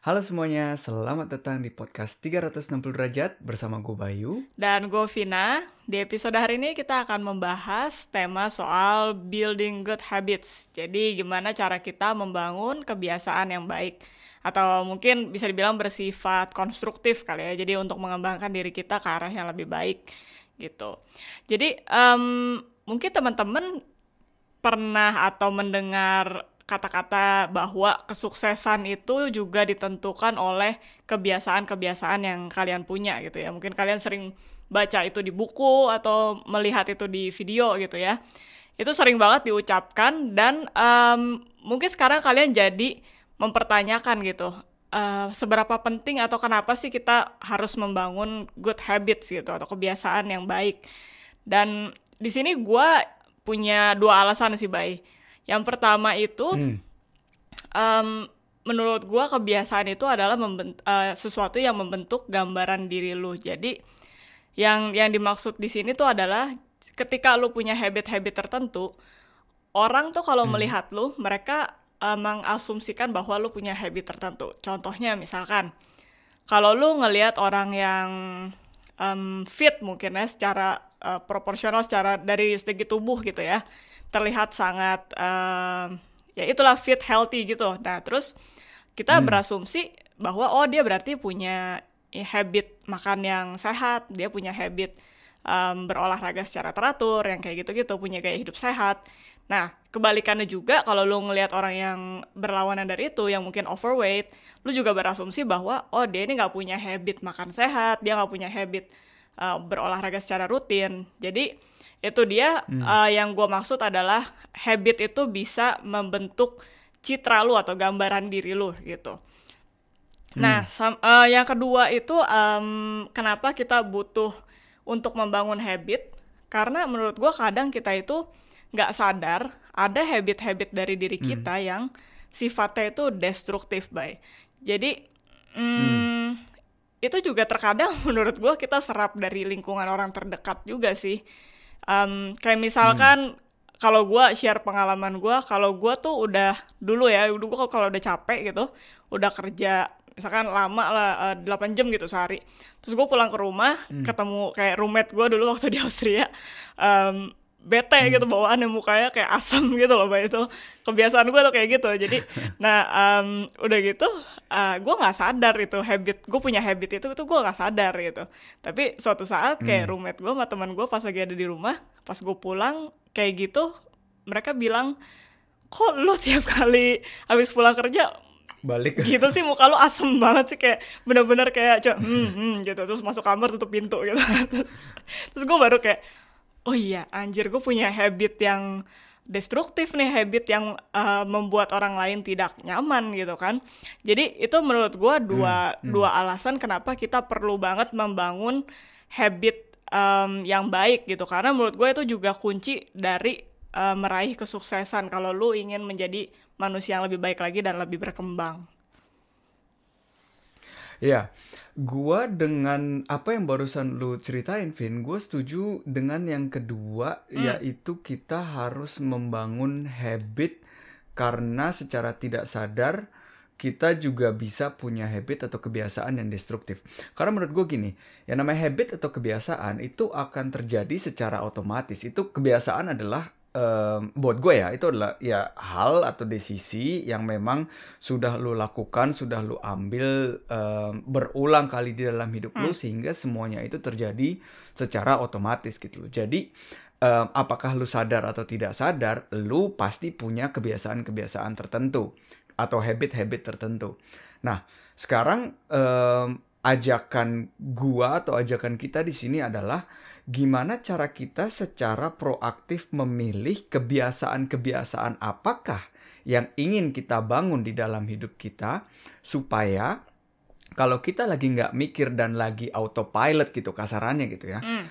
Halo semuanya, selamat datang di podcast 360 derajat bersama gue Bayu. Dan gue Vina. Di episode hari ini kita akan membahas tema soal building good habits. Jadi gimana cara kita membangun kebiasaan yang baik. Atau mungkin bisa dibilang bersifat konstruktif kali ya. Jadi untuk mengembangkan diri kita ke arah yang lebih baik gitu. Jadi um, mungkin teman-teman pernah atau mendengar kata-kata bahwa kesuksesan itu juga ditentukan oleh kebiasaan-kebiasaan yang kalian punya gitu ya. Mungkin kalian sering baca itu di buku atau melihat itu di video gitu ya. Itu sering banget diucapkan dan um, mungkin sekarang kalian jadi mempertanyakan gitu. Uh, seberapa penting atau kenapa sih kita harus membangun good habits gitu atau kebiasaan yang baik. Dan di sini gue punya dua alasan sih, Bay yang pertama itu hmm. um, menurut gue kebiasaan itu adalah uh, sesuatu yang membentuk gambaran diri lu. Jadi yang yang dimaksud di sini tuh adalah ketika lu punya habit-habit tertentu, orang tuh kalau hmm. melihat lu, mereka uh, mengasumsikan bahwa lu punya habit tertentu. Contohnya misalkan kalau lu ngelihat orang yang um, fit mungkin ya secara uh, proporsional secara dari segi tubuh gitu ya terlihat sangat uh, ya itulah fit healthy gitu. Nah terus kita hmm. berasumsi bahwa oh dia berarti punya ya, habit makan yang sehat, dia punya habit um, berolahraga secara teratur, yang kayak gitu-gitu, punya gaya hidup sehat. Nah, kebalikannya juga kalau lu ngelihat orang yang berlawanan dari itu, yang mungkin overweight, lu juga berasumsi bahwa oh dia ini nggak punya habit makan sehat, dia nggak punya habit uh, berolahraga secara rutin. Jadi itu dia hmm. uh, yang gue maksud adalah habit itu bisa membentuk citra lu atau gambaran diri lu gitu. Hmm. Nah, uh, yang kedua itu um, kenapa kita butuh untuk membangun habit? Karena menurut gue kadang kita itu nggak sadar ada habit-habit dari diri hmm. kita hmm. yang sifatnya itu destruktif, bay. Jadi, mm, hmm. Itu juga terkadang menurut gue kita serap dari lingkungan orang terdekat juga sih um, kayak misalkan hmm. kalau gue share pengalaman gue kalau gue tuh udah dulu ya dulu gue kalau udah capek gitu udah kerja misalkan lama lah uh, eh, 8 jam gitu sehari terus gue pulang ke rumah hmm. ketemu kayak roommate gue dulu waktu di Austria um, bete hmm. gitu bawaannya mukanya kayak asam gitu loh mbak itu. Kebiasaan gue tuh kayak gitu. Jadi nah um, udah gitu uh, gue nggak sadar itu habit gue punya habit itu itu gue nggak sadar gitu. Tapi suatu saat kayak hmm. roommate gue sama teman gue pas lagi ada di rumah pas gue pulang kayak gitu mereka bilang kok lu tiap kali habis pulang kerja balik. gitu sih muka lu asem banget sih kayak bener-bener kayak hmm, hmm gitu. Terus masuk kamar tutup pintu gitu. Terus gue baru kayak oh iya anjir gue punya habit yang destruktif nih habit yang uh, membuat orang lain tidak nyaman gitu kan. Jadi itu menurut gue dua hmm, hmm. dua alasan kenapa kita perlu banget membangun habit um, yang baik gitu. Karena menurut gue itu juga kunci dari uh, meraih kesuksesan kalau lu ingin menjadi manusia yang lebih baik lagi dan lebih berkembang Iya, gua dengan apa yang barusan lu ceritain, Vin, gue setuju dengan yang kedua, hmm. yaitu kita harus membangun habit karena secara tidak sadar kita juga bisa punya habit atau kebiasaan yang destruktif. Karena menurut gue gini, yang namanya habit atau kebiasaan itu akan terjadi secara otomatis. Itu kebiasaan adalah um, buat gue ya itu adalah ya hal atau desisi yang memang sudah lu lakukan sudah lu ambil um, berulang kali di dalam hidup hmm. lu sehingga semuanya itu terjadi secara otomatis gitu jadi um, apakah lu sadar atau tidak sadar lu pasti punya kebiasaan-kebiasaan tertentu atau habit-habit tertentu nah sekarang um, ajakan gua atau ajakan kita di sini adalah gimana cara kita secara proaktif memilih kebiasaan-kebiasaan apakah yang ingin kita bangun di dalam hidup kita supaya kalau kita lagi nggak mikir dan lagi autopilot gitu kasarannya gitu ya mm.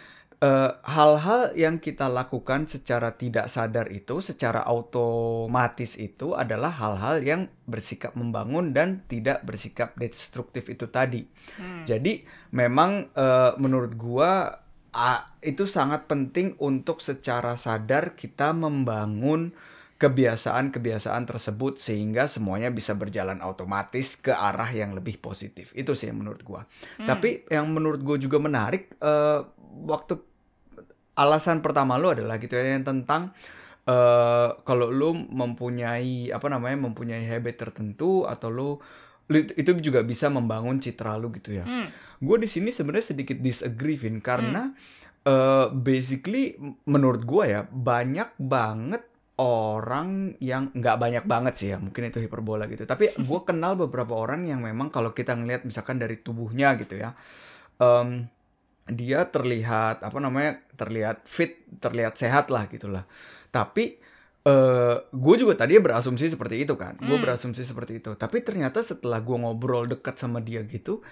hal-hal yang kita lakukan secara tidak sadar itu secara otomatis itu adalah hal-hal yang bersikap membangun dan tidak bersikap destruktif itu tadi mm. jadi memang uh, menurut gua uh, itu sangat penting untuk secara sadar kita membangun kebiasaan-kebiasaan tersebut sehingga semuanya bisa berjalan otomatis ke arah yang lebih positif. Itu sih yang menurut gua. Hmm. Tapi yang menurut gua juga menarik uh, waktu alasan pertama lu adalah gitu ya yang tentang uh, kalau lu mempunyai apa namanya mempunyai habit tertentu atau lu itu juga bisa membangun citra lu gitu ya. Hmm. Gue di sini sebenarnya sedikit disagree Vin karena hmm. uh, basically menurut gue ya banyak banget orang yang nggak banyak banget sih ya mungkin itu hiperbola gitu tapi gue kenal beberapa orang yang memang kalau kita ngelihat misalkan dari tubuhnya gitu ya um, dia terlihat apa namanya terlihat fit terlihat sehat lah gitulah tapi uh, eh, gue juga tadi berasumsi seperti itu kan. Gue hmm. berasumsi seperti itu. Tapi ternyata setelah gue ngobrol dekat sama dia gitu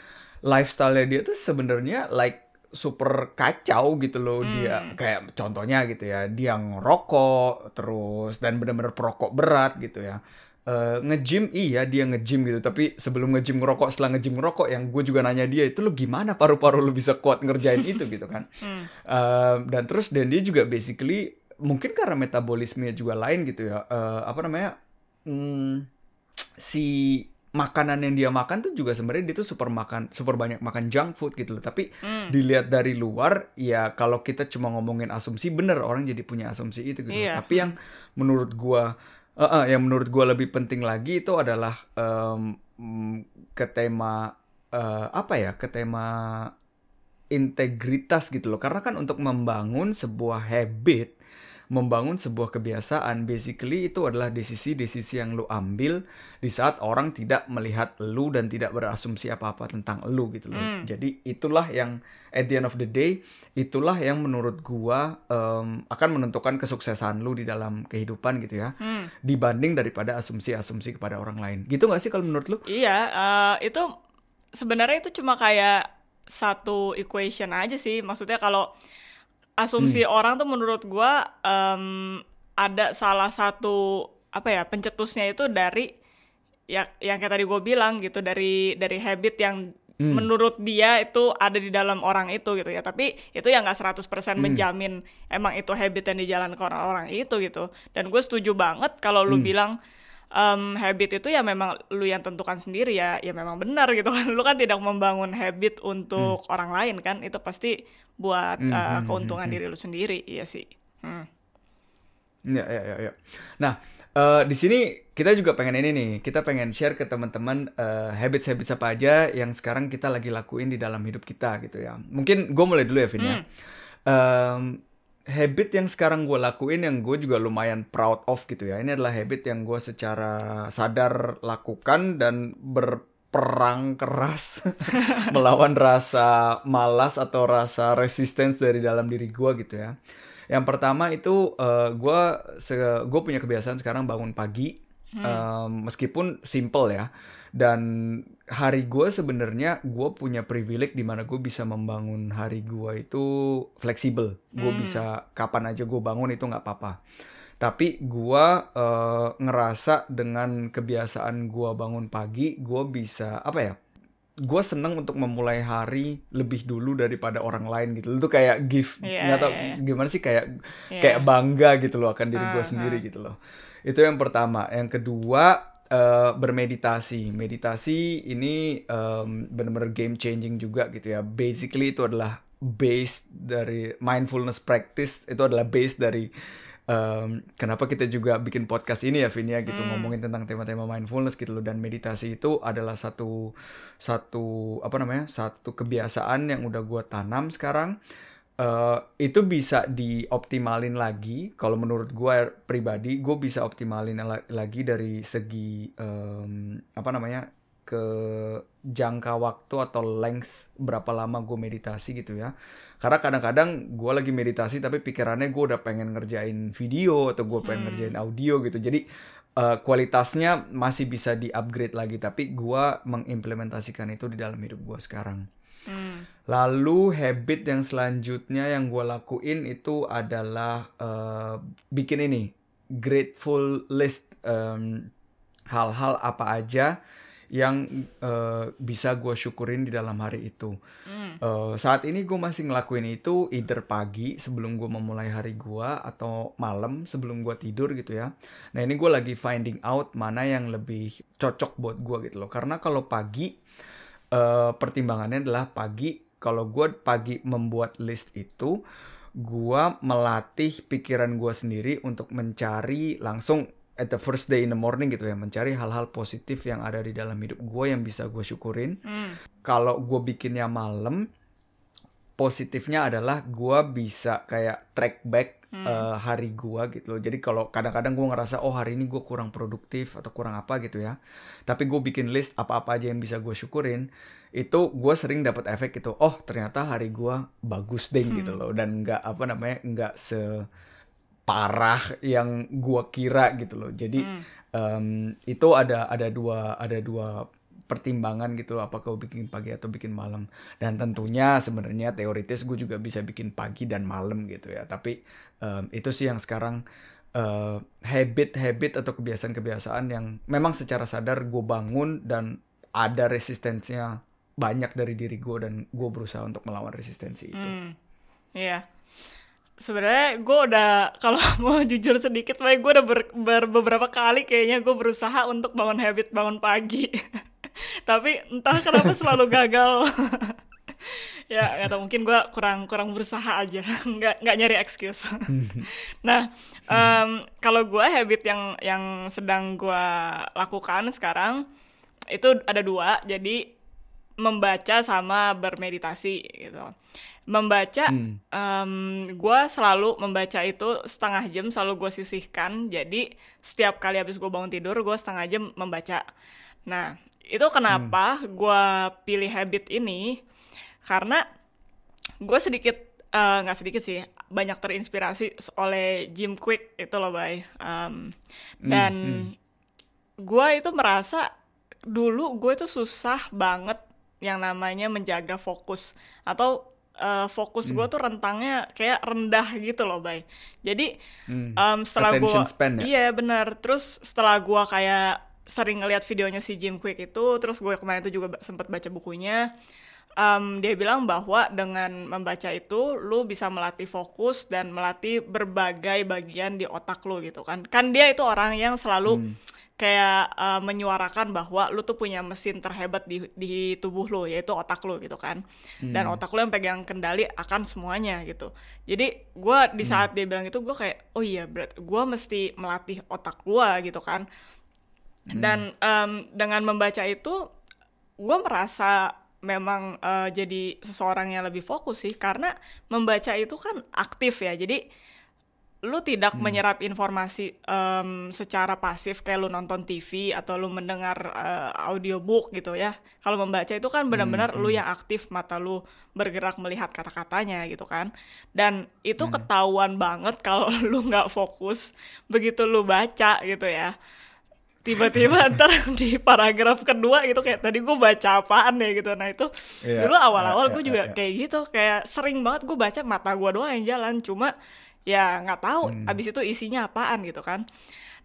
lifestyle dia tuh sebenarnya like super kacau gitu loh. Hmm. dia kayak contohnya gitu ya dia ngerokok terus dan bener-bener perokok berat gitu ya. Uh, nge-gym iya dia nge-gym gitu. Tapi sebelum nge-gym ngerokok setelah nge-gym ngerokok yang gue juga nanya dia itu lo gimana paru-paru lo bisa kuat ngerjain itu? gitu kan. Hmm. uh, dan terus dan dia juga basically mungkin karena metabolismenya juga lain gitu ya. Uh, apa namanya? Hmm, si makanan yang dia makan tuh juga sebenarnya dia tuh super makan super banyak makan junk food gitu loh. Tapi mm. dilihat dari luar ya kalau kita cuma ngomongin asumsi bener orang jadi punya asumsi itu gitu yeah. tapi yang menurut gua uh, uh, yang menurut gua lebih penting lagi itu adalah um, ke tema uh, apa ya ke tema integritas gitu loh. Karena kan untuk membangun sebuah habit membangun sebuah kebiasaan basically itu adalah desisi-desisi yang lu ambil di saat orang tidak melihat lu dan tidak berasumsi apa-apa tentang lu gitu loh. Mm. Jadi itulah yang at the end of the day itulah yang menurut gua um, akan menentukan kesuksesan lu di dalam kehidupan gitu ya. Mm. Dibanding daripada asumsi-asumsi kepada orang lain. Gitu gak sih kalau menurut lu? Iya, uh, itu sebenarnya itu cuma kayak satu equation aja sih. Maksudnya kalau asumsi hmm. orang tuh menurut gue um, ada salah satu apa ya pencetusnya itu dari ya yang kayak tadi gue bilang gitu dari dari habit yang hmm. menurut dia itu ada di dalam orang itu gitu ya tapi itu yang nggak 100% hmm. menjamin emang itu habit yang dijalankan orang-orang itu gitu dan gue setuju banget kalau lu hmm. bilang um, habit itu ya memang lu yang tentukan sendiri ya ya memang benar gitu kan lu kan tidak membangun habit untuk hmm. orang lain kan itu pasti buat hmm, uh, keuntungan hmm, diri lu sendiri iya sih hmm. ya ya ya ya nah uh, di sini kita juga pengen ini nih kita pengen share ke teman-teman uh, habits-habits apa aja yang sekarang kita lagi lakuin di dalam hidup kita gitu ya mungkin gue mulai dulu ya Vin ya hmm. um, habit yang sekarang gue lakuin yang gue juga lumayan proud of gitu ya. Ini adalah habit yang gue secara sadar lakukan dan berperang keras melawan rasa malas atau rasa resistance dari dalam diri gue gitu ya. Yang pertama itu uh, gue gue punya kebiasaan sekarang bangun pagi hmm. um, meskipun simple ya dan hari gue sebenarnya gue punya privilege di mana gue bisa membangun hari gue itu fleksibel gue hmm. bisa kapan aja gue bangun itu nggak apa-apa tapi gue uh, ngerasa dengan kebiasaan gue bangun pagi gue bisa apa ya gue seneng untuk memulai hari lebih dulu daripada orang lain gitu itu kayak gift yeah, nggak tau yeah, yeah. gimana sih kayak yeah. kayak bangga gitu loh akan diri gue uh, ah, sendiri uh. gitu loh itu yang pertama yang kedua uh, bermeditasi. Meditasi ini um, benar-benar game changing juga gitu ya. Basically itu adalah base dari mindfulness practice itu adalah base dari um, kenapa kita juga bikin podcast ini ya Vin ya gitu hmm. ngomongin tentang tema-tema mindfulness gitu loh dan meditasi itu adalah satu satu apa namanya satu kebiasaan yang udah gue tanam sekarang uh, itu bisa dioptimalin lagi kalau menurut gue pribadi gue bisa optimalin lagi dari segi um, apa namanya ke jangka waktu atau length berapa lama gue meditasi gitu ya karena kadang-kadang gue lagi meditasi tapi pikirannya gue udah pengen ngerjain video atau gue pengen hmm. ngerjain audio gitu jadi uh, kualitasnya masih bisa di upgrade lagi tapi gue mengimplementasikan itu di dalam hidup gue sekarang. Lalu habit yang selanjutnya yang gue lakuin itu adalah uh, bikin ini grateful list hal hal-hal apa aja yang uh, bisa gue syukurin di dalam hari itu. Mm. Uh, saat ini gue masih ngelakuin itu either pagi sebelum gue memulai hari gue atau malam sebelum gue tidur gitu ya. Nah ini gue lagi finding out mana yang lebih cocok buat gue gitu loh. Karena kalau pagi uh, pertimbangannya adalah pagi kalau gue pagi membuat list itu gue melatih pikiran gue sendiri untuk mencari langsung at the first day in the morning gitu ya mencari hal-hal positif yang ada di dalam hidup gue yang bisa gue syukurin mm. kalau gue bikinnya malam positifnya adalah gue bisa kayak track back hmm. uh, hari gue gitu loh. Jadi kalau kadang-kadang gue ngerasa oh hari ini gue kurang produktif atau kurang apa gitu ya. Tapi gue bikin list apa-apa aja yang bisa gue syukurin. Itu gue sering dapat efek gitu. Oh ternyata hari gue bagus deh hmm. gitu loh. Dan nggak apa namanya nggak se parah yang gua kira gitu loh. Jadi hmm. um, itu ada ada dua ada dua pertimbangan gitu apakah gue bikin pagi atau bikin malam dan tentunya sebenarnya teoritis gue juga bisa bikin pagi dan malam gitu ya tapi um, itu sih yang sekarang uh, habit-habit atau kebiasaan-kebiasaan yang memang secara sadar gue bangun dan ada resistensinya banyak dari diri gue dan gue berusaha untuk melawan resistensi itu. Hmm. Iya. Yeah sebenarnya gue udah kalau mau jujur sedikit, gue udah ber, ber, beberapa kali kayaknya gue berusaha untuk bangun habit bangun pagi, tapi entah kenapa selalu gagal. ya atau mungkin gue kurang kurang berusaha aja, nggak nggak nyari excuse. nah um, kalau gue habit yang yang sedang gue lakukan sekarang itu ada dua, jadi membaca sama bermeditasi gitu membaca hmm. um, gue selalu membaca itu setengah jam selalu gue sisihkan jadi setiap kali habis gue bangun tidur gue setengah jam membaca nah itu kenapa hmm. gue pilih habit ini karena gue sedikit eh, nggak uh, sedikit sih banyak terinspirasi oleh Jim Quick itu loh bay um, dan hmm. hmm. gue itu merasa dulu gue itu susah banget yang namanya menjaga fokus atau uh, fokus hmm. gue tuh rentangnya kayak rendah gitu loh, bay. Jadi hmm. um, setelah gue, ya? iya benar. Terus setelah gue kayak sering ngeliat videonya si Jim Quick itu, terus gue kemarin itu juga sempat baca bukunya. Um, dia bilang bahwa dengan membaca itu lu bisa melatih fokus dan melatih berbagai bagian di otak lu gitu kan. Kan dia itu orang yang selalu hmm kayak uh, menyuarakan bahwa lu tuh punya mesin terhebat di di tubuh lu yaitu otak lu gitu kan hmm. dan otak lu yang pegang kendali akan semuanya gitu jadi gue di hmm. saat hmm. dia bilang itu gue kayak oh iya berat gue mesti melatih otak gue gitu kan hmm. dan um, dengan membaca itu gue merasa memang uh, jadi seseorang yang lebih fokus sih karena membaca itu kan aktif ya jadi lu tidak hmm. menyerap informasi um, secara pasif kayak lu nonton TV atau lu mendengar uh, audiobook gitu ya. Kalau membaca itu kan benar-benar hmm. lu hmm. yang aktif, mata lu bergerak melihat kata-katanya gitu kan. Dan itu hmm. ketahuan banget kalau lu nggak fokus begitu lu baca gitu ya. Tiba-tiba ntar di paragraf kedua gitu kayak tadi gue baca apaan ya gitu. Nah itu yeah, dulu awal-awal yeah, gue yeah, juga yeah. kayak gitu kayak sering banget gue baca mata gue doang yang jalan cuma ya nggak tahu hmm. abis itu isinya apaan gitu kan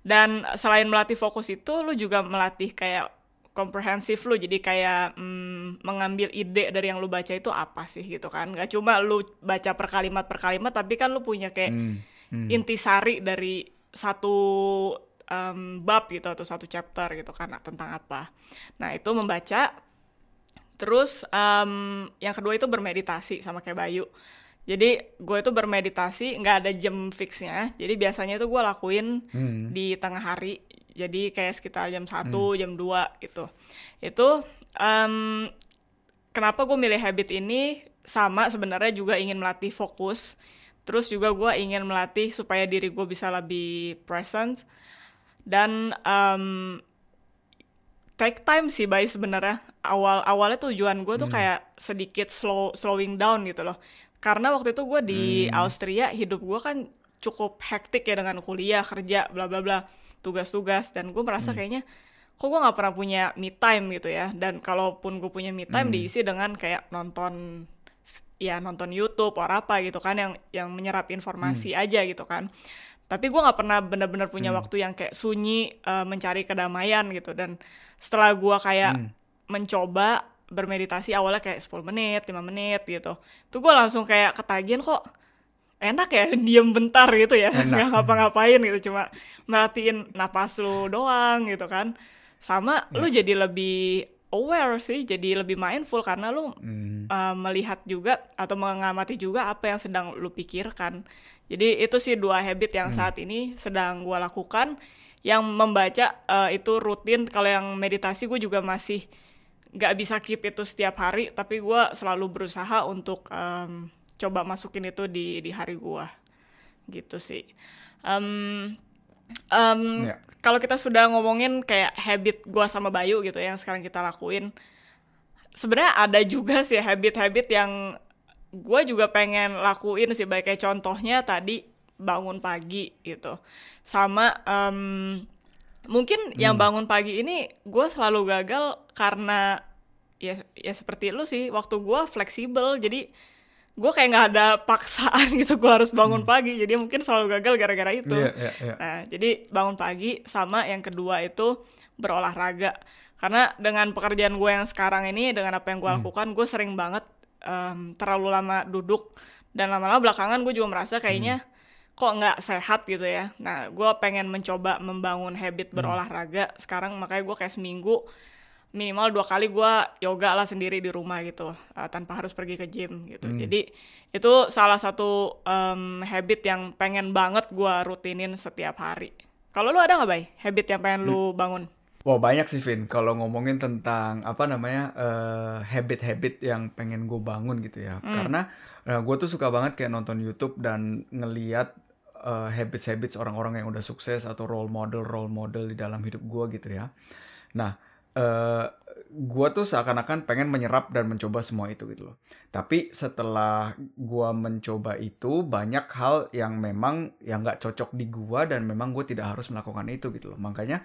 dan selain melatih fokus itu lu juga melatih kayak komprehensif lu jadi kayak mm, mengambil ide dari yang lu baca itu apa sih gitu kan nggak cuma lu baca per kalimat per kalimat tapi kan lu punya kayak hmm. Hmm. intisari dari satu um, bab gitu atau satu chapter gitu kan nah, tentang apa nah itu membaca terus um, yang kedua itu bermeditasi sama kayak Bayu jadi gue itu bermeditasi nggak ada jam fixnya. Jadi biasanya itu gue lakuin hmm. di tengah hari. Jadi kayak sekitar jam satu, hmm. jam 2 gitu. Itu um, kenapa gue milih habit ini sama sebenarnya juga ingin melatih fokus. Terus juga gue ingin melatih supaya diri gue bisa lebih present dan um, take time sih bayi sebenarnya awal awalnya tujuan gue tuh hmm. kayak sedikit slow slowing down gitu loh karena waktu itu gue di hmm. Austria hidup gue kan cukup hektik ya dengan kuliah kerja bla bla bla tugas-tugas dan gue merasa hmm. kayaknya kok gue nggak pernah punya me time gitu ya dan kalaupun gue punya me time hmm. diisi dengan kayak nonton ya nonton YouTube atau apa gitu kan yang yang menyerap informasi hmm. aja gitu kan tapi gue nggak pernah benar-benar punya Hmm. waktu yang kayak sunyi uh, mencari kedamaian gitu dan setelah gue kayak Hmm. mencoba bermeditasi awalnya kayak 10 menit 5 menit gitu tuh gue langsung kayak ketagihan kok enak ya diem bentar gitu ya Enak. nggak ngapa-ngapain gitu cuma merhatiin napas lu doang gitu kan sama lu Ya. jadi lebih aware sih jadi lebih mindful karena lu Hmm. uh, melihat juga atau mengamati juga apa yang sedang lu pikirkan. Jadi itu sih dua habit yang Hmm. saat ini sedang gua lakukan. Yang membaca uh, itu rutin. Kalau yang meditasi gue juga masih nggak bisa keep itu setiap hari, tapi gua selalu berusaha untuk um, coba masukin itu di di hari gua. Gitu sih. Um, um, Ya. Kalau kita sudah ngomongin kayak habit gua sama Bayu gitu ya, yang sekarang kita lakuin, sebenarnya ada juga sih habit-habit yang gue juga pengen lakuin sih baik kayak contohnya tadi bangun pagi gitu sama em, mungkin yang bangun pagi ini gue selalu gagal karena ya ya seperti lu sih waktu gue fleksibel. Jadi gue kayak nggak ada paksaan gitu gue harus bangun pagi. Jadi mungkin selalu gagal gara-gara itu. Iya, iya, iya. Nah, jadi bangun pagi sama yang kedua itu berolahraga. Karena dengan pekerjaan gue yang sekarang ini, dengan apa yang gue lakukan, gue sering banget em, terlalu lama duduk. Dan lama-lama belakangan gue juga merasa kayaknya kok nggak sehat gitu ya. Nah, gue pengen mencoba membangun habit berolahraga. Sekarang makanya gue kayak seminggu minimal dua kali gue yoga lah sendiri di rumah gitu eh, tanpa harus pergi ke gym gitu. Jadi itu salah satu em, habit yang pengen banget gue rutinin setiap hari. Kalau lu ada nggak bay? Habit yang pengen lu bangun Wah banyak sih Vin. Kalau ngomongin tentang apa namanya eh, habit-habit yang pengen gue bangun gitu ya. Karena gue tuh suka banget kayak nonton YouTube dan ngeliat eh, habits-habits orang-orang yang udah sukses atau role model role model di dalam hidup gue gitu ya. Nah eh gue tuh seakan-akan pengen menyerap dan mencoba semua itu gitu loh. Tapi setelah gue mencoba itu banyak hal yang memang yang nggak cocok di gue dan memang gue tidak harus melakukan itu gitu loh. Makanya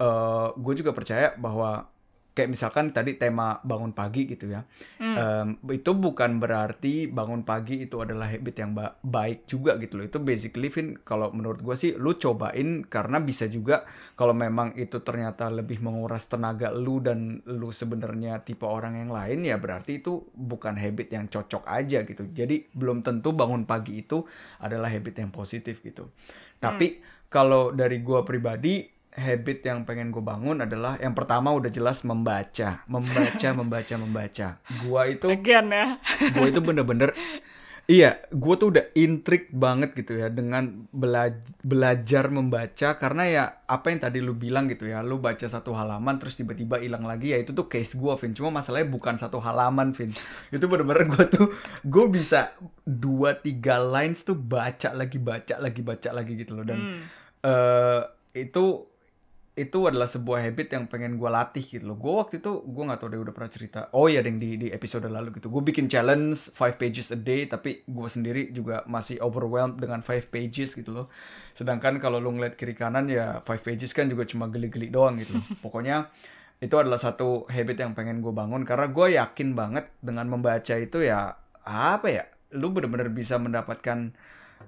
eh gue juga percaya bahwa kayak misalkan tadi tema bangun pagi gitu ya. Em, itu bukan berarti bangun pagi itu adalah habit yang ba- baik juga gitu loh. Itu basically Vin kalau menurut gue sih lu cobain karena bisa juga kalau memang itu ternyata lebih menguras tenaga lu dan lu sebenarnya tipe orang yang lain ya berarti itu bukan habit yang cocok aja gitu. Jadi belum tentu bangun pagi itu adalah habit yang positif gitu. Tapi kalau dari gua pribadi habit yang pengen gue bangun adalah yang pertama udah jelas membaca membaca membaca membaca. Gua itu again ya. gue itu bener-bener iya gue tuh udah intrik banget gitu ya dengan belaj- belajar membaca karena ya apa yang tadi lu bilang gitu ya lu baca satu halaman terus tiba-tiba hilang lagi ya itu tuh case gue Vin. Cuma masalahnya bukan satu halaman Vin. Itu bener-bener gue tuh gue bisa dua tiga lines tuh baca lagi baca lagi baca lagi gitu loh. Dan Hmm. eh itu itu adalah sebuah habit yang pengen gue latih gitu loh. Gue waktu itu gue nggak tahu deh udah pernah cerita. Oh iya deng di di episode lalu gitu. Gue bikin challenge 5 pages a day tapi gue sendiri juga masih overwhelmed dengan 5 pages gitu loh. Sedangkan kalau lu ngeliat kiri kanan ya 5 pages kan juga cuma geli-geli doang gitu loh. Pokoknya itu adalah satu habit yang pengen gue bangun karena gue yakin banget dengan membaca itu ya apa ya lu bener-bener bisa mendapatkan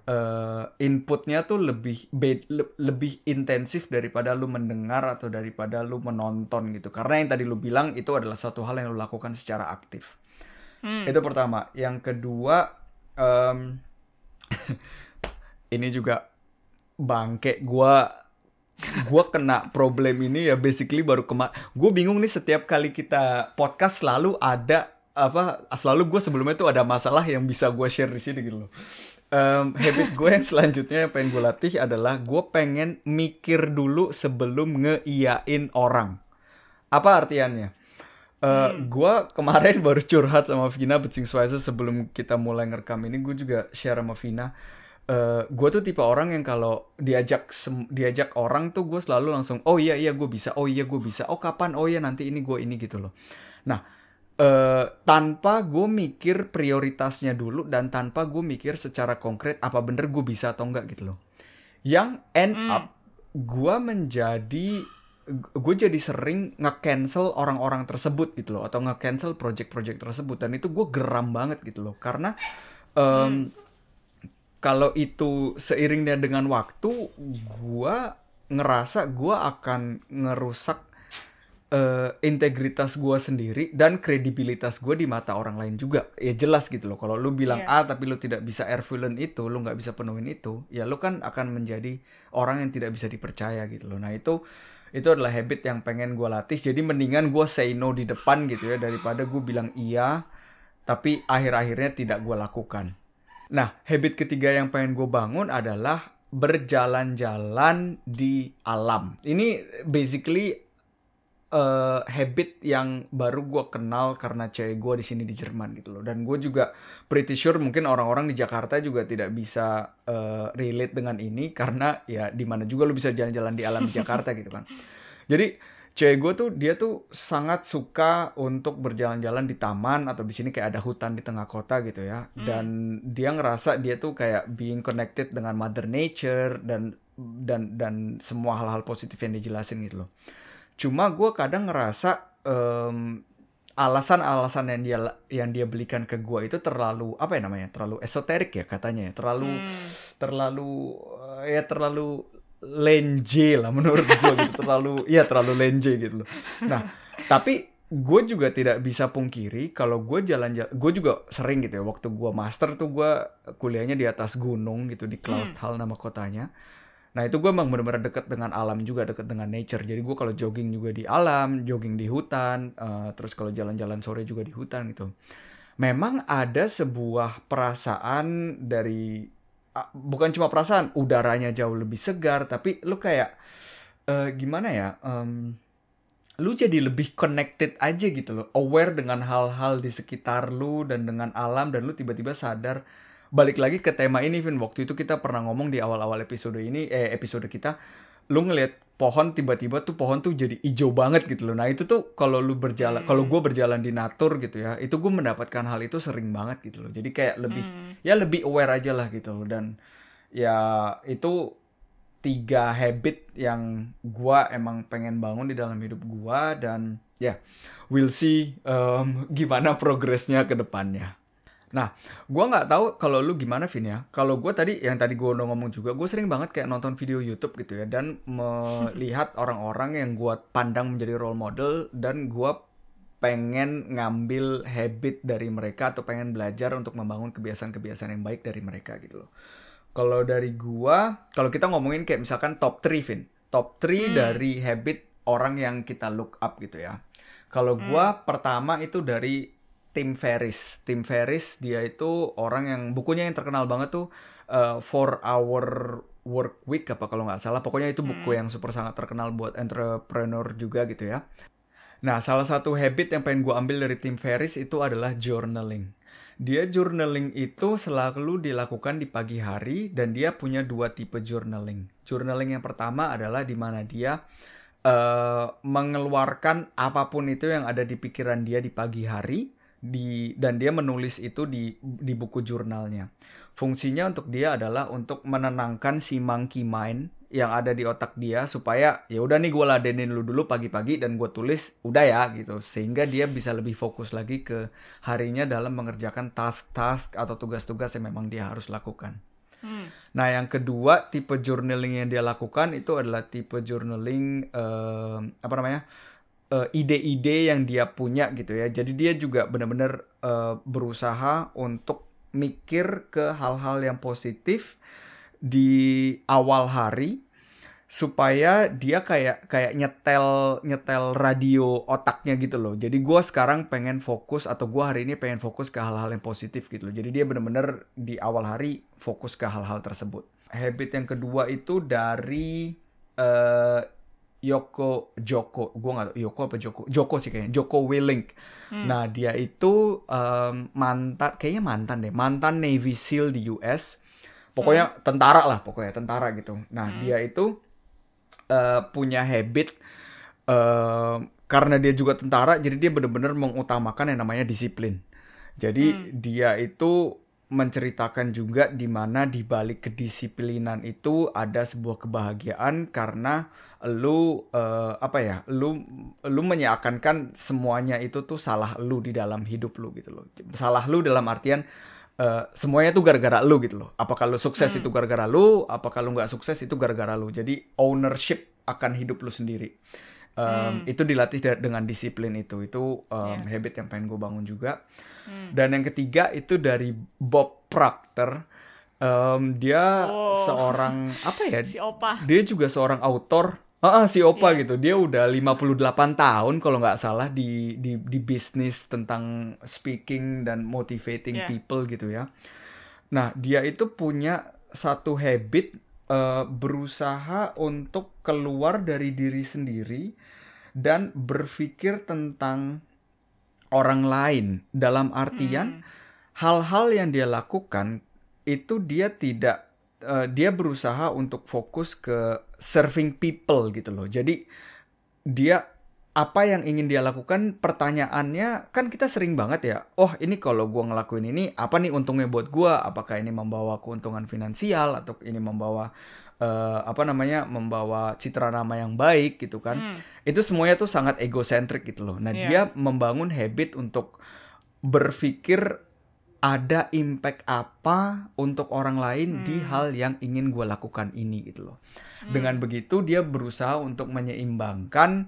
eh, inputnya tuh lebih be- le- lebih intensif daripada lu mendengar atau daripada lu menonton gitu. Karena yang tadi lu bilang itu adalah satu hal yang lu lakukan secara aktif. Hmm. itu pertama. Yang kedua em, ini juga bangke. Gua gua kena problem ini ya basically baru kema gue bingung nih setiap kali kita podcast selalu ada apa selalu gue sebelumnya tuh ada masalah yang bisa gue share di sini gitu loh Em, habit gue yang selanjutnya yang pengen gue latih adalah gue pengen mikir dulu sebelum ngeiyain orang. Apa artiannya? Eh, Gue kemarin baru curhat sama Vina Becing Swizer sebelum kita mulai ngerekam ini gue juga share sama Vina. Eh gue tuh tipe orang yang kalau diajak diajak orang tuh gue selalu langsung oh iya iya gue bisa oh iya gue bisa oh kapan oh iya nanti ini gue ini gitu loh. Nah eh tanpa gue mikir prioritasnya dulu dan tanpa gue mikir secara konkret apa bener gue bisa atau enggak gitu loh. Yang end Hmm. up gue menjadi gue jadi sering nge-cancel orang-orang tersebut gitu loh atau nge-cancel project-project tersebut. Dan itu gue geram banget gitu loh karena em, kalau itu seiringnya dengan waktu gua ngerasa gua akan ngerusak uh, integritas gua sendiri dan kredibilitas gua di mata orang lain juga. Ya jelas gitu loh. Kalau lu bilang yeah. A tapi lu tidak bisa air fluent itu lu nggak bisa penuhin itu ya lu kan akan menjadi orang yang tidak bisa dipercaya gitu loh. Nah itu itu adalah habit yang pengen gue latih. Jadi mendingan gue say no di depan gitu ya daripada gue bilang iya tapi akhir-akhirnya tidak gue lakukan. Nah habit ketiga yang pengen gue bangun adalah berjalan-jalan di alam. Ini basically uh, habit yang baru gue kenal karena cewek gue di sini di Jerman gitu loh. Dan gue juga pretty sure mungkin orang-orang di Jakarta juga tidak bisa uh, relate dengan ini karena ya di mana juga lo bisa jalan-jalan di alam di Jakarta gitu kan. Jadi cewek gue tuh dia tuh sangat suka untuk berjalan-jalan di taman atau di sini kayak ada hutan di tengah kota gitu ya. Hmm. dan dia ngerasa dia tuh kayak being connected dengan mother nature dan dan dan semua hal-hal positif yang dijelasin gitu loh Cuma gue kadang ngerasa um, alasan-alasan yang dia yang dia belikan ke gue itu terlalu apa ya namanya terlalu esoterik ya katanya ya terlalu hmm. terlalu uh, ya terlalu lenje lah menurut gue gitu terlalu ya terlalu lenje gitu loh nah tapi gue juga tidak bisa pungkiri kalau gue jalan-jalan gue juga sering gitu ya waktu gue master tuh gue kuliahnya di atas gunung gitu di Klausthal hmm. nama kotanya Nah itu gue emang bener-bener deket dengan alam juga, deket dengan nature. Jadi gue kalau jogging juga di alam, jogging di hutan, uh, terus kalau jalan-jalan sore juga di hutan gitu. Memang ada sebuah perasaan dari, uh, bukan cuma perasaan, udaranya jauh lebih segar, tapi lu kayak, uh, gimana ya, um, lu jadi lebih connected aja gitu loh, aware dengan hal-hal di sekitar lu dan dengan alam dan lu tiba-tiba sadar balik lagi ke tema ini Vin. Waktu itu kita pernah ngomong di awal-awal episode ini eh episode kita lu ngeliat pohon tiba-tiba tuh pohon tuh jadi hijau banget gitu loh. Nah itu tuh kalau lu berjalan hmm. kalau gue berjalan di natur gitu ya itu gue mendapatkan hal itu sering banget gitu loh. Jadi kayak lebih hmm. ya lebih aware aja lah gitu loh. Dan ya itu tiga habit yang gue emang pengen bangun di dalam hidup gue dan ya yeah, we'll see um, gimana progresnya ke depannya Nah, gue nggak tahu kalau lu gimana, Vin ya. Kalau gue tadi, yang tadi gue udah ngomong juga, gue sering banget kayak nonton video YouTube gitu ya, dan melihat orang-orang yang gue pandang menjadi role model, dan gue pengen ngambil habit dari mereka atau pengen belajar untuk membangun kebiasaan-kebiasaan yang baik dari mereka gitu loh. Kalau dari gue, kalau kita ngomongin kayak misalkan top 3, Vin. Top 3 hmm. dari habit orang yang kita look up gitu ya. Kalau gue hmm. pertama itu dari Tim Ferris. Tim Ferris dia itu orang yang bukunya yang terkenal banget tuh uh, For Our Work Week apa kalau nggak salah. Pokoknya itu buku hmm. yang super sangat terkenal buat entrepreneur juga gitu ya. Nah, salah satu habit yang pengen gue ambil dari Tim Ferris itu adalah journaling. Dia journaling itu selalu dilakukan di pagi hari dan dia punya dua tipe journaling. Journaling yang pertama adalah di mana dia uh, mengeluarkan apa pun itu yang ada di pikiran dia di pagi hari di dan dia menulis itu di di buku jurnalnya. Fungsinya untuk dia adalah untuk menenangkan si monkey mind yang ada di otak dia supaya ya udah nih gue ladenin lu dulu pagi-pagi dan gue tulis udah ya gitu sehingga dia bisa lebih fokus lagi ke harinya dalam mengerjakan task-task atau tugas-tugas yang memang dia harus lakukan. Hmm. Nah yang kedua tipe journaling yang dia lakukan itu adalah tipe journaling uh, apa namanya eh, ide-ide yang dia punya gitu ya. Jadi dia juga benar-benar uh, berusaha untuk mikir ke hal-hal yang positif di awal hari supaya dia kayak kayak nyetel nyetel radio otaknya gitu loh. Jadi gue sekarang pengen fokus atau gue hari ini pengen fokus ke hal-hal yang positif gitu loh. Jadi dia benar-benar di awal hari fokus ke hal-hal tersebut. Habit yang kedua itu dari uh, Yoko Joko, gue gak tau Yoko apa Joko, Joko sih kayaknya, Joko Willink. Hmm. Nah dia itu um, mantan, kayaknya mantan deh, mantan Navy SEAL di US. Pokoknya hmm. tentara lah, pokoknya tentara gitu. Nah hmm. dia itu uh, punya habit uh, karena dia juga tentara, jadi dia bener-bener mengutamakan yang namanya disiplin. Jadi hmm. dia itu menceritakan juga di mana di balik kedisiplinan itu ada sebuah kebahagiaan karena lu uh, apa ya lu lu menyeakan semuanya itu tuh salah lu di dalam hidup lu gitu loh salah lu dalam artian uh, semuanya tuh gara-gara lu gitu loh. Apakah lu sukses hmm. itu gara-gara lu, apakah lu nggak sukses itu gara-gara lu. Jadi ownership akan hidup lu sendiri. Um, hmm. Itu dilatih dengan disiplin itu. Itu um, yeah. habit yang pengen gue bangun juga. Hmm. Dan yang ketiga itu dari Bob Proctor. Um, dia oh. seorang apa ya? Si Opa. Dia juga seorang autor Ah, uh, si Opa yeah. gitu. Dia udah 58 tahun kalau nggak salah di di di bisnis tentang speaking dan motivating yeah. people gitu ya. Nah, dia itu punya satu habit uh, berusaha untuk keluar dari diri sendiri dan berpikir tentang orang lain dalam artian hmm. hal-hal hmm. yang dia lakukan itu dia tidak uh, dia berusaha untuk fokus ke serving people gitu loh. Jadi dia apa yang ingin dia lakukan pertanyaannya kan kita sering banget ya oh ini kalau gue ngelakuin ini apa nih untungnya buat gue apakah ini membawa keuntungan finansial atau ini membawa uh, apa namanya membawa citra nama yang baik gitu kan hmm. itu semuanya tuh sangat egosentrik gitu loh nah yeah. dia membangun habit untuk berpikir ada impact apa untuk orang lain hmm. di hal yang ingin gue lakukan ini gitu loh. Hmm. Dengan begitu dia berusaha untuk menyeimbangkan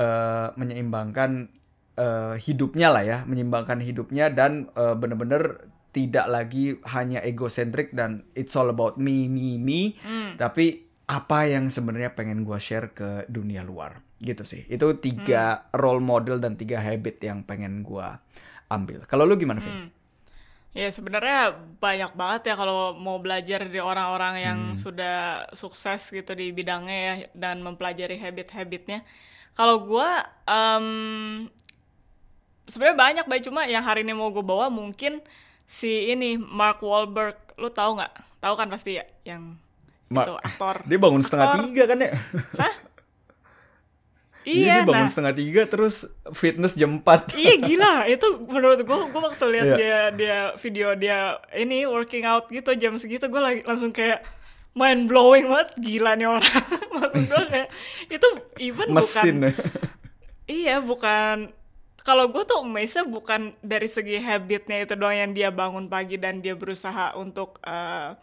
uh, menyeimbangkan uh, hidupnya lah ya, menyeimbangkan hidupnya dan uh, bener-bener tidak lagi hanya egosentrik dan it's all about me me me, hmm. tapi apa yang sebenarnya pengen gue share ke dunia luar gitu sih. Itu tiga hmm. role model dan tiga habit yang pengen gue ambil. Kalau lu gimana, Vin? Hmm. Ya sebenarnya banyak banget ya kalau mau belajar dari orang-orang yang hmm. sudah sukses gitu di bidangnya ya dan mempelajari habit-habitnya. Kalau gue um, sebenarnya banyak baik cuma yang hari ini mau gue bawa mungkin si ini Mark Wahlberg, lu tahu nggak? Tahu kan pasti ya yang Ma itu aktor. Dia bangun aktor. setengah tiga kan ya? Hah? Iya, dia bangun nah, setengah tiga terus fitness jam empat. Iya gila, itu menurut gue, gue waktu lihat yeah. dia dia video dia ini working out gitu jam segitu, gue lagi langsung kayak mind blowing banget, gila nih orang. Maksud gue kayak itu even Mesin. bukan. iya bukan. Kalau gue tuh amazed bukan dari segi habitnya itu doang yang dia bangun pagi dan dia berusaha untuk uh,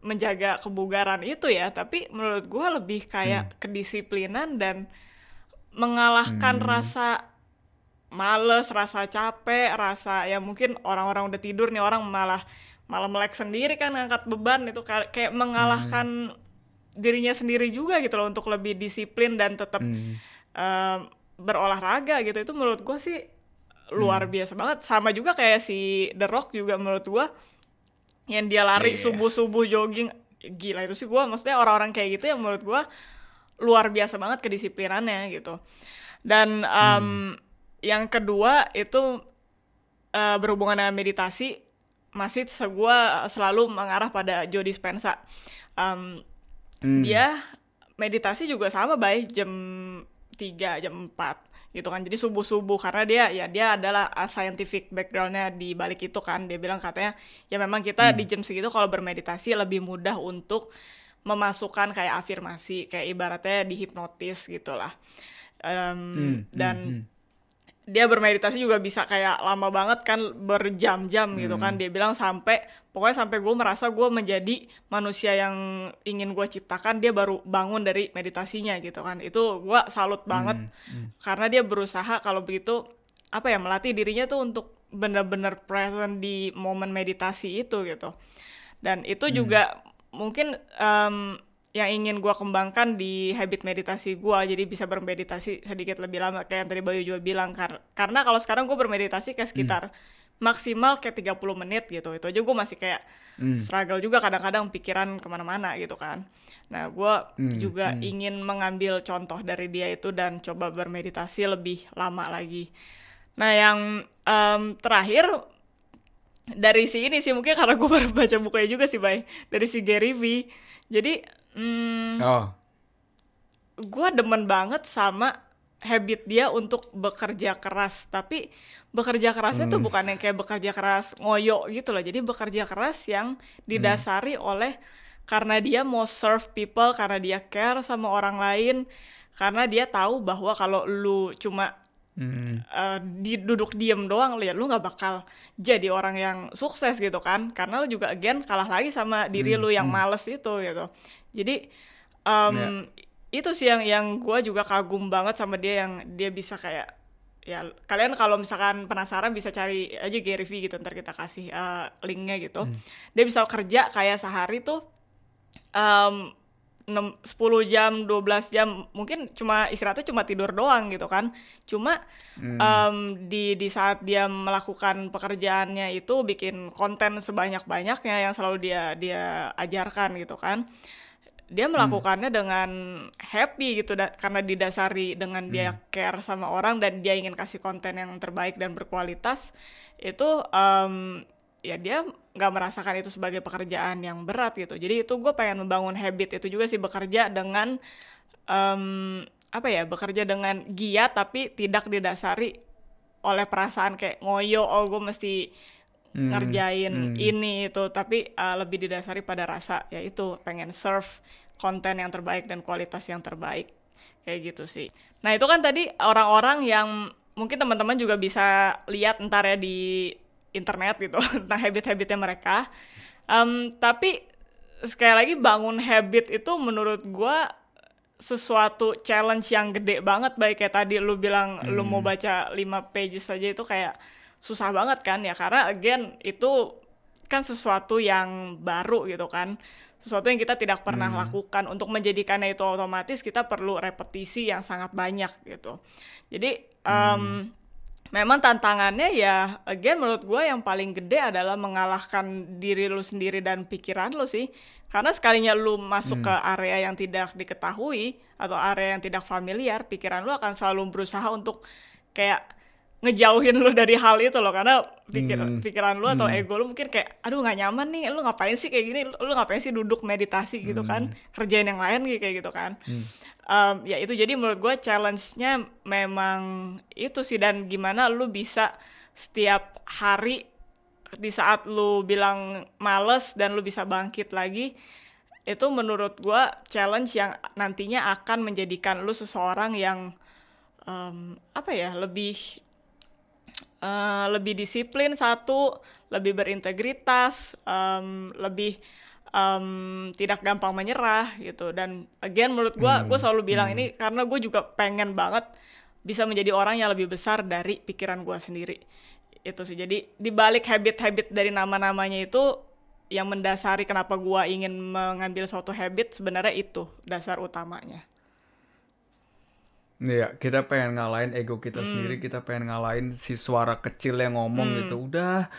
menjaga kebugaran itu ya, tapi menurut gue lebih kayak hmm. kedisiplinan dan mengalahkan hmm. rasa males, rasa capek, rasa ya mungkin orang-orang udah tidur nih orang malah malah melek sendiri kan ngangkat beban itu kayak mengalahkan hmm. dirinya sendiri juga gitu loh untuk lebih disiplin dan tetap hmm. uh, berolahraga gitu itu menurut gue sih luar hmm. biasa banget sama juga kayak si The Rock juga menurut gue yang dia lari yeah. subuh subuh jogging gila itu sih gue maksudnya orang-orang kayak gitu yang menurut gue luar biasa banget kedisiplinannya gitu. Dan um, hmm. Yang kedua itu uh, berhubungan dengan meditasi masih gue selalu mengarah pada Joe Dispenza. Um, hmm. Dia meditasi juga sama baik jam 3, jam 4 gitu kan jadi subuh subuh karena dia ya dia adalah uh, scientific backgroundnya di balik itu kan dia bilang katanya ya memang kita hmm. di jam segitu kalau bermeditasi lebih mudah untuk memasukkan kayak afirmasi kayak ibaratnya dihipnotis gitulah um, hmm, dan hmm, hmm. Dia bermeditasi juga bisa kayak lama banget kan berjam-jam hmm. gitu kan hmm. dia bilang sampai pokoknya sampai gue merasa gue menjadi manusia yang ingin gue ciptakan dia baru bangun dari meditasinya gitu kan itu gue salut banget hmm. Hmm. karena dia berusaha kalau begitu apa ya melatih dirinya tuh untuk benar-benar present di momen meditasi itu gitu dan itu hmm. juga mungkin um, yang ingin gue kembangkan di habit meditasi gue jadi bisa bermeditasi sedikit lebih lama kayak yang tadi Bayu juga bilang kar karena kalau sekarang gue bermeditasi kayak sekitar hmm. maksimal kayak 30 menit gitu itu aja gue masih kayak hmm. struggle juga kadang-kadang pikiran ke mana-mana gitu kan nah gue hmm. juga hmm. ingin mengambil contoh dari dia itu dan coba bermeditasi lebih lama lagi nah yang um, terakhir dari si ini sih mungkin karena gue baru baca bukunya juga sih bay dari si Gary V jadi hmm, oh. gue demen banget sama habit dia untuk bekerja keras tapi bekerja kerasnya hmm. tuh bukan yang kayak bekerja keras ngoyo gitu loh jadi bekerja keras yang didasari hmm. oleh karena dia mau serve people karena dia care sama orang lain karena dia tahu bahwa kalau lu cuma hmm. uh, di duduk diem doang lihat lu nggak bakal jadi orang yang sukses gitu kan karena lu juga again kalah lagi sama diri hmm. lu yang hmm. males itu gitu jadi um, yeah. itu sih yang yang gue juga kagum banget sama dia yang dia bisa kayak ya kalian kalau misalkan penasaran bisa cari aja Gary V gitu ntar kita kasih uh, linknya gitu hmm. dia bisa kerja kayak sehari tuh um, 6, 10 jam 12 jam mungkin cuma istirahatnya cuma tidur doang gitu kan cuma hmm. um, di di saat dia melakukan pekerjaannya itu bikin konten sebanyak banyaknya yang selalu dia dia ajarkan gitu kan dia hmm. melakukannya hmm. dengan happy gitu da karena didasari dengan dia hmm. care sama orang dan dia ingin kasih konten yang terbaik dan berkualitas itu um, ya dia nggak merasakan itu sebagai pekerjaan yang berat gitu jadi itu gue pengen membangun habit itu juga sih bekerja dengan um, apa ya bekerja dengan giat tapi tidak didasari oleh perasaan kayak ngoyo oh gue mesti hmm. ngerjain hmm. ini itu tapi uh, lebih didasari pada rasa yaitu pengen serve konten yang terbaik dan kualitas yang terbaik kayak gitu sih nah itu kan tadi orang-orang yang mungkin teman-teman juga bisa lihat ntar ya di internet gitu tentang habit-habitnya mereka um, tapi sekali lagi bangun habit itu menurut gue sesuatu challenge yang gede banget baik kayak tadi lu bilang hmm. lu mau baca 5 pages saja itu kayak susah banget kan ya karena again itu kan sesuatu yang baru gitu kan sesuatu yang kita tidak pernah hmm. lakukan untuk menjadikannya itu otomatis kita perlu repetisi yang sangat banyak gitu jadi um, hmm. Memang tantangannya ya again menurut gue yang paling gede adalah mengalahkan diri lu sendiri dan pikiran lu sih karena sekalinya lu masuk hmm. ke area yang tidak diketahui atau area yang tidak familiar pikiran lu akan selalu berusaha untuk kayak ngejauhin lu dari hal itu loh karena pikir hmm. pikiran lu atau hmm. ego lu mungkin kayak aduh nggak nyaman nih lu ngapain sih kayak gini lu, ngapain sih duduk meditasi gitu kan hmm. kerjain yang lain kayak gitu kan hmm. Um, ya itu jadi menurut gue challenge-nya memang itu sih dan gimana lu bisa setiap hari di saat lu bilang males dan lu bisa bangkit lagi itu menurut gue challenge yang nantinya akan menjadikan lu seseorang yang um, apa ya lebih uh, lebih disiplin satu, lebih berintegritas, um, lebih um, tidak gampang menyerah gitu. Dan again menurut gue, hmm. gue selalu bilang hmm. ini karena gue juga pengen banget bisa menjadi orang yang lebih besar dari pikiran gue sendiri. Itu sih. Jadi di balik habit-habit dari nama-namanya itu yang mendasari kenapa gue ingin mengambil suatu habit sebenarnya itu dasar utamanya. Iya, kita pengen ngalahin ego kita hmm. sendiri, kita pengen ngalahin si suara kecil yang ngomong hmm. gitu. Udah,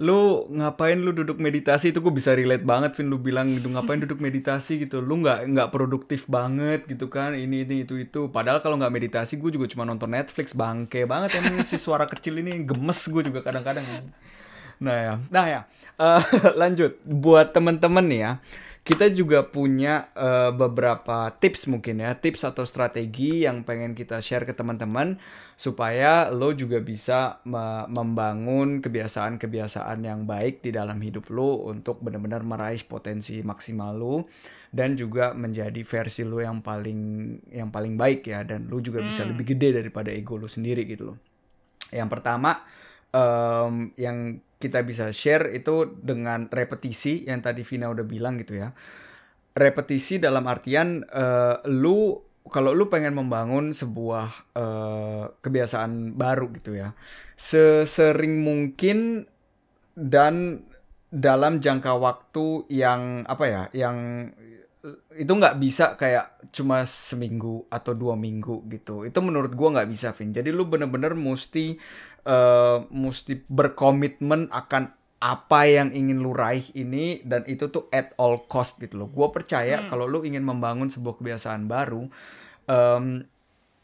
lu ngapain lu duduk meditasi? Itu gue bisa relate banget Vin. Lu bilang gitu ngapain duduk meditasi? Gitu. Lu nggak nggak produktif banget gitu kan ini ini itu itu. Padahal kalau nggak meditasi gue juga cuma nonton Netflix. Bangke banget emang si suara kecil ini gemes gue juga kadang-kadang nah ya. Nah ya. Uh, lanjut. Buat temen-temen nih ya kita juga punya uh, beberapa tips mungkin ya, tips atau strategi yang pengen kita share ke teman-teman supaya lo juga bisa me membangun kebiasaan-kebiasaan yang baik di dalam hidup lo untuk benar-benar meraih potensi maksimal lo dan juga menjadi versi lo yang paling yang paling baik ya dan lo juga hmm. bisa lebih gede daripada ego lo sendiri gitu loh. Yang pertama um, yang kita bisa share itu dengan repetisi yang tadi Vina udah bilang gitu ya. Repetisi dalam artian uh, lu kalau lu pengen membangun sebuah uh, kebiasaan baru gitu ya, sesering mungkin dan dalam jangka waktu yang apa ya, yang itu nggak bisa kayak cuma seminggu atau dua minggu gitu. Itu menurut gua nggak bisa, Vin. Jadi lu bener-bener mesti uh, mesti berkomitmen akan apa yang ingin lu raih ini dan itu tuh at all cost gitu loh. Gue percaya hmm. kalau lu ingin membangun sebuah kebiasaan baru, um,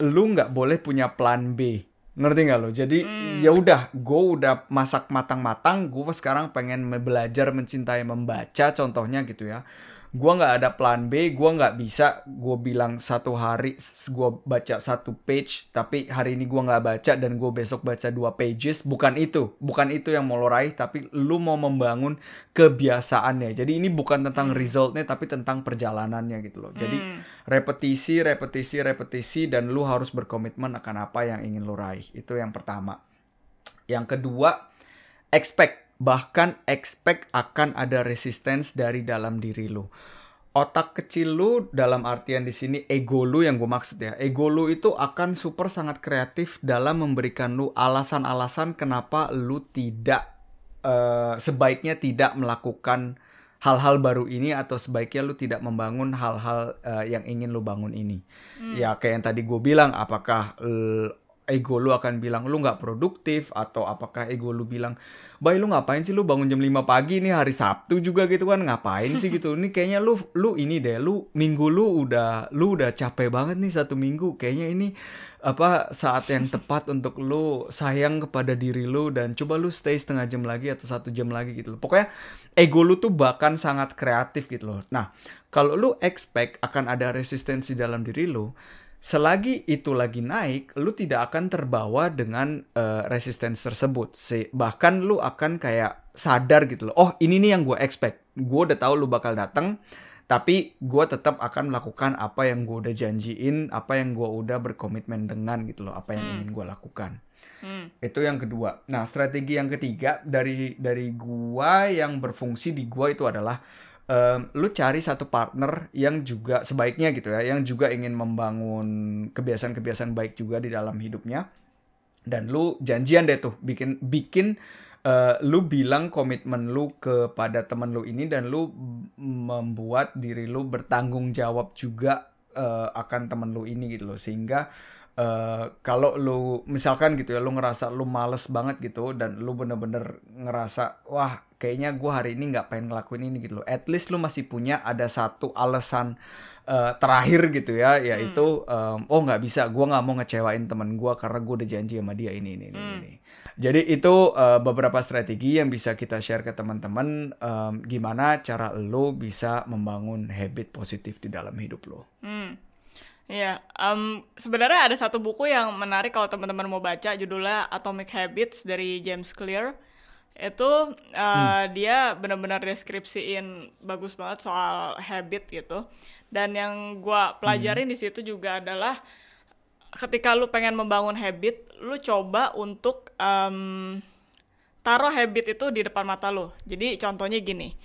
lu nggak boleh punya plan B. Ngerti nggak lo? Jadi hmm. ya udah, gue udah masak matang-matang. Gue sekarang pengen belajar mencintai membaca, contohnya gitu ya gue nggak ada plan B gue nggak bisa. Gue bilang satu hari gue baca satu page tapi hari ini gue nggak baca dan gue besok baca dua pages. Bukan itu bukan itu yang mau lo raih tapi lu mau membangun kebiasaannya. Jadi ini bukan tentang hmm. resultnya tapi tentang perjalanannya gitu loh. Jadi hmm. repetisi repetisi repetisi dan lu harus berkomitmen akan apa yang ingin lo raih. Itu yang pertama. Yang kedua expect. Bahkan expect akan ada resistance dari dalam diri lu. Otak kecil lu dalam artian di sini ego lu yang gue maksud ya. Ego lu itu akan super sangat kreatif dalam memberikan lu alasan-alasan kenapa lu tidak uh, sebaiknya tidak melakukan hal-hal baru ini atau sebaiknya lu tidak membangun hal-hal uh, yang ingin lu bangun ini. Hmm. Ya kayak yang tadi gue bilang apakah uh, ego lu akan bilang lu nggak produktif atau apakah ego lu bilang bay lu ngapain sih lu bangun jam 5 pagi nih hari Sabtu juga gitu kan. Ngapain sih? gitu. Ini kayaknya lu lu ini deh lu minggu lu udah lu udah capek banget nih satu minggu. Kayaknya ini apa saat yang tepat untuk lu sayang kepada diri lu dan coba lu stay setengah jam lagi atau satu jam lagi gitu loh. Pokoknya ego lu tuh bahkan sangat kreatif gitu loh. Nah kalau lu expect akan ada resistensi dalam diri lu selagi itu lagi naik, lu tidak akan terbawa dengan uh, resistance tersebut. Se bahkan lu akan kayak sadar gitu loh. Oh, ini nih yang gue expect. Gue udah tahu lu bakal datang, tapi gue tetap akan melakukan apa yang gue udah janjiin, apa yang gue udah berkomitmen dengan gitu loh, apa yang hmm. ingin gue lakukan. Hmm. Itu yang kedua. Nah, strategi yang ketiga dari dari gua yang berfungsi di gua itu adalah um, lu cari satu partner yang juga sebaiknya gitu ya, yang juga ingin membangun kebiasaan-kebiasaan baik juga di dalam hidupnya. Dan lu janjian deh tuh bikin bikin uh, lu bilang komitmen lu kepada temen lu ini dan lu membuat diri lu bertanggung jawab juga uh, akan temen lu ini gitu loh sehingga Uh, kalau lu misalkan gitu ya lu ngerasa lu males banget gitu dan lu bener-bener ngerasa wah kayaknya gue hari ini nggak pengen ngelakuin ini gitu loh at least lu masih punya ada satu alasan uh, terakhir gitu ya yaitu hmm. um, oh nggak bisa gue nggak mau ngecewain temen gue karena gue udah janji sama dia ini ini ini, hmm. ini. jadi itu uh, beberapa strategi yang bisa kita share ke teman-teman um, gimana cara lo bisa membangun habit positif di dalam hidup lo. Hmm. Iya, um, sebenarnya ada satu buku yang menarik kalau teman-teman mau baca judulnya Atomic Habits dari James Clear. Itu uh, hmm. dia benar-benar deskripsiin bagus banget soal habit gitu. Dan yang gua pelajarin hmm. di situ juga adalah ketika lu pengen membangun habit, lu coba untuk um, taruh habit itu di depan mata lu. Jadi contohnya gini.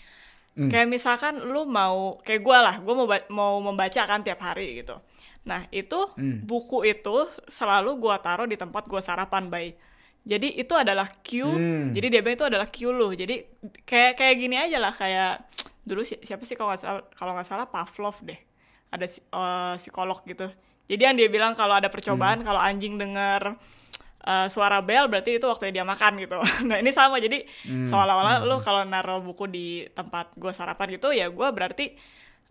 Hmm. Kayak misalkan lu mau kayak gue lah, gue mau mau membaca kan tiap hari gitu. Nah itu hmm. buku itu selalu gue taruh di tempat gue sarapan bay. Jadi itu adalah cue. Hmm. Jadi dia itu adalah cue lu. Jadi kayak kayak gini aja lah kayak dulu si, siapa sih kalau nggak salah kalau nggak salah Pavlov deh. Ada uh, psikolog gitu. Jadi yang dia bilang kalau ada percobaan hmm. kalau anjing dengar uh, suara bel berarti itu waktu dia makan gitu. nah ini sama jadi hmm. seolah-olah hmm. lu kalau naruh buku di tempat gue sarapan gitu ya gue berarti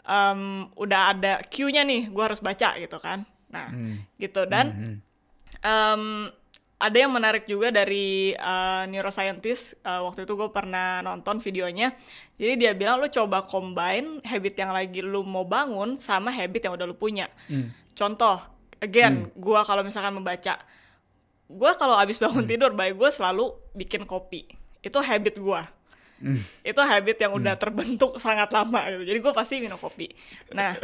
um, udah ada cue-nya nih, gue harus baca gitu kan. Nah, hmm. gitu dan hmm. um, ada yang menarik juga dari uh, neuroscientist uh, waktu itu gue pernah nonton videonya. Jadi dia bilang lu coba combine habit yang lagi lu mau bangun sama habit yang udah lu punya. Hmm. Contoh, again, hmm. gue kalau misalkan membaca, gue kalau abis bangun hmm. tidur, baik gue selalu bikin kopi. Itu habit gue mm. itu habit yang udah mm. terbentuk sangat lama gitu jadi gue pasti minum kopi nah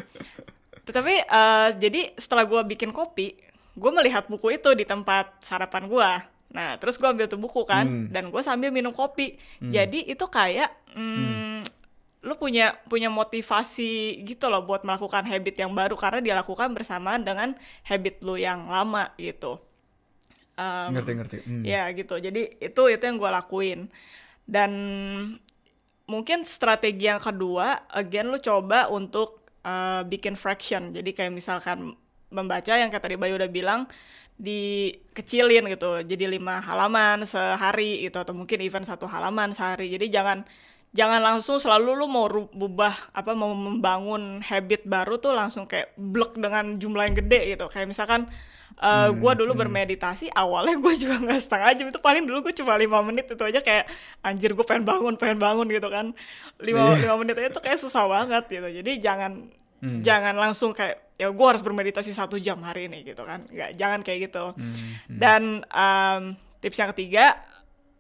tetapi uh, jadi setelah gue bikin kopi gue melihat buku itu di tempat sarapan gue nah terus gue ambil tuh buku kan mm. dan gue sambil minum kopi mm. jadi itu kayak mm, mm. lu punya punya motivasi gitu loh buat melakukan habit yang baru karena dia lakukan bersamaan dengan habit lu yang lama gitu um, ngerti ngerti mm. ya gitu jadi itu itu yang gue lakuin dan mungkin strategi yang kedua, again lu coba untuk uh, bikin fraction. Jadi kayak misalkan membaca yang kata tadi Bayu udah bilang dikecilin gitu. Jadi lima halaman sehari gitu atau mungkin even satu halaman sehari. Jadi jangan jangan langsung selalu lu mau rubah apa mau membangun habit baru tuh langsung kayak blok dengan jumlah yang gede gitu kayak misalkan uh, hmm, gue dulu hmm. bermeditasi awalnya gue juga nggak setengah jam itu paling dulu gue cuma lima menit itu aja kayak anjir gue pengen bangun pengen bangun gitu kan lima lima menit aja tuh kayak susah banget gitu jadi jangan hmm. jangan langsung kayak ya gue harus bermeditasi satu jam hari ini gitu kan nggak jangan kayak gitu hmm. Hmm. dan um, tips yang ketiga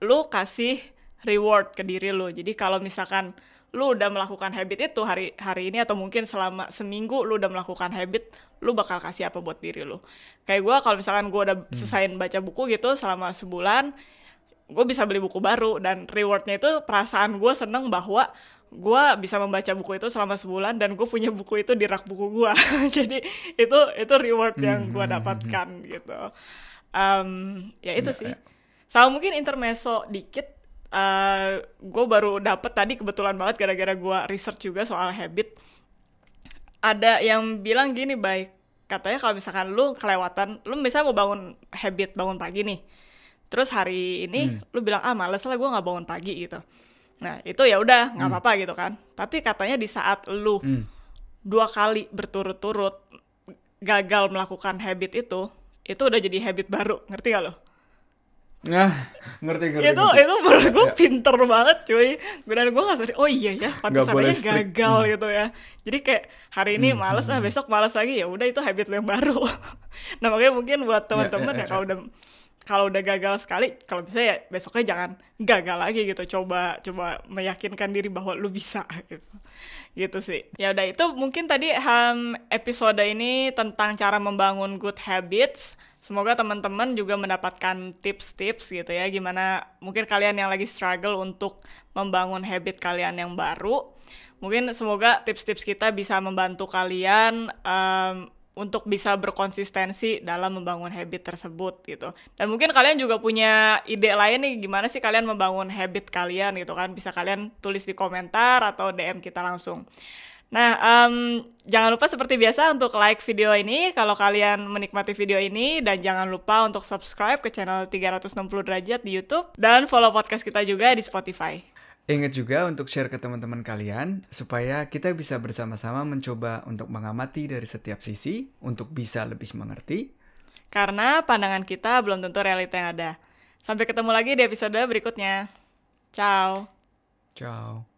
lu kasih reward ke diri lu. Jadi kalau misalkan lu udah melakukan habit itu hari hari ini atau mungkin selama seminggu lu udah melakukan habit, lu bakal kasih apa buat diri lu. Kayak gue kalau misalkan gue udah hmm. selesai baca buku gitu selama sebulan, gue bisa beli buku baru dan rewardnya itu perasaan gue seneng bahwa gue bisa membaca buku itu selama sebulan dan gue punya buku itu di rak buku gue jadi itu itu reward yang gue hmm, hmm, dapatkan gitu um, ya itu ya, sih ya. sama mungkin intermezzo dikit uh, eh, gue baru dapet tadi kebetulan banget gara-gara gue research juga soal habit. Ada yang bilang gini baik katanya kalau misalkan lu kelewatan lu misalnya mau bangun habit bangun pagi nih. Terus hari ini hmm. lu bilang ah males lah gue nggak bangun pagi gitu. Nah itu ya udah nggak hmm. apa-apa gitu kan. Tapi katanya di saat lu hmm. dua kali berturut-turut gagal melakukan habit itu itu udah jadi habit baru. Ngerti gak lo Nah, ngerti ngerti. Itu ngerti. itu menurut gue ya. pinter banget cuy. Dan gue gak sadar. Oh iya ya, pantesannya gagal hmm. gitu ya. Jadi kayak hari ini hmm, males lah, hmm. besok males lagi ya udah itu habit lo yang baru. nah makanya mungkin buat ya, teman-teman ya, ya, ya, ya kalau udah kalau udah gagal sekali, kalau bisa ya besoknya jangan gagal lagi gitu. Coba coba meyakinkan diri bahwa lu bisa gitu. Gitu sih. Ya udah itu mungkin tadi um, episode ini tentang cara membangun good habits Semoga teman-teman juga mendapatkan tips-tips gitu ya, gimana mungkin kalian yang lagi struggle untuk membangun habit kalian yang baru. Mungkin semoga tips-tips kita bisa membantu kalian um, untuk bisa berkonsistensi dalam membangun habit tersebut gitu. Dan mungkin kalian juga punya ide lain nih gimana sih kalian membangun habit kalian gitu kan. Bisa kalian tulis di komentar atau DM kita langsung. Nah, um, jangan lupa seperti biasa untuk like video ini kalau kalian menikmati video ini dan jangan lupa untuk subscribe ke channel 360 derajat di YouTube dan follow podcast kita juga di Spotify. Ingat juga untuk share ke teman-teman kalian supaya kita bisa bersama-sama mencoba untuk mengamati dari setiap sisi untuk bisa lebih mengerti. Karena pandangan kita belum tentu realita yang ada. Sampai ketemu lagi di episode berikutnya. Ciao. Ciao.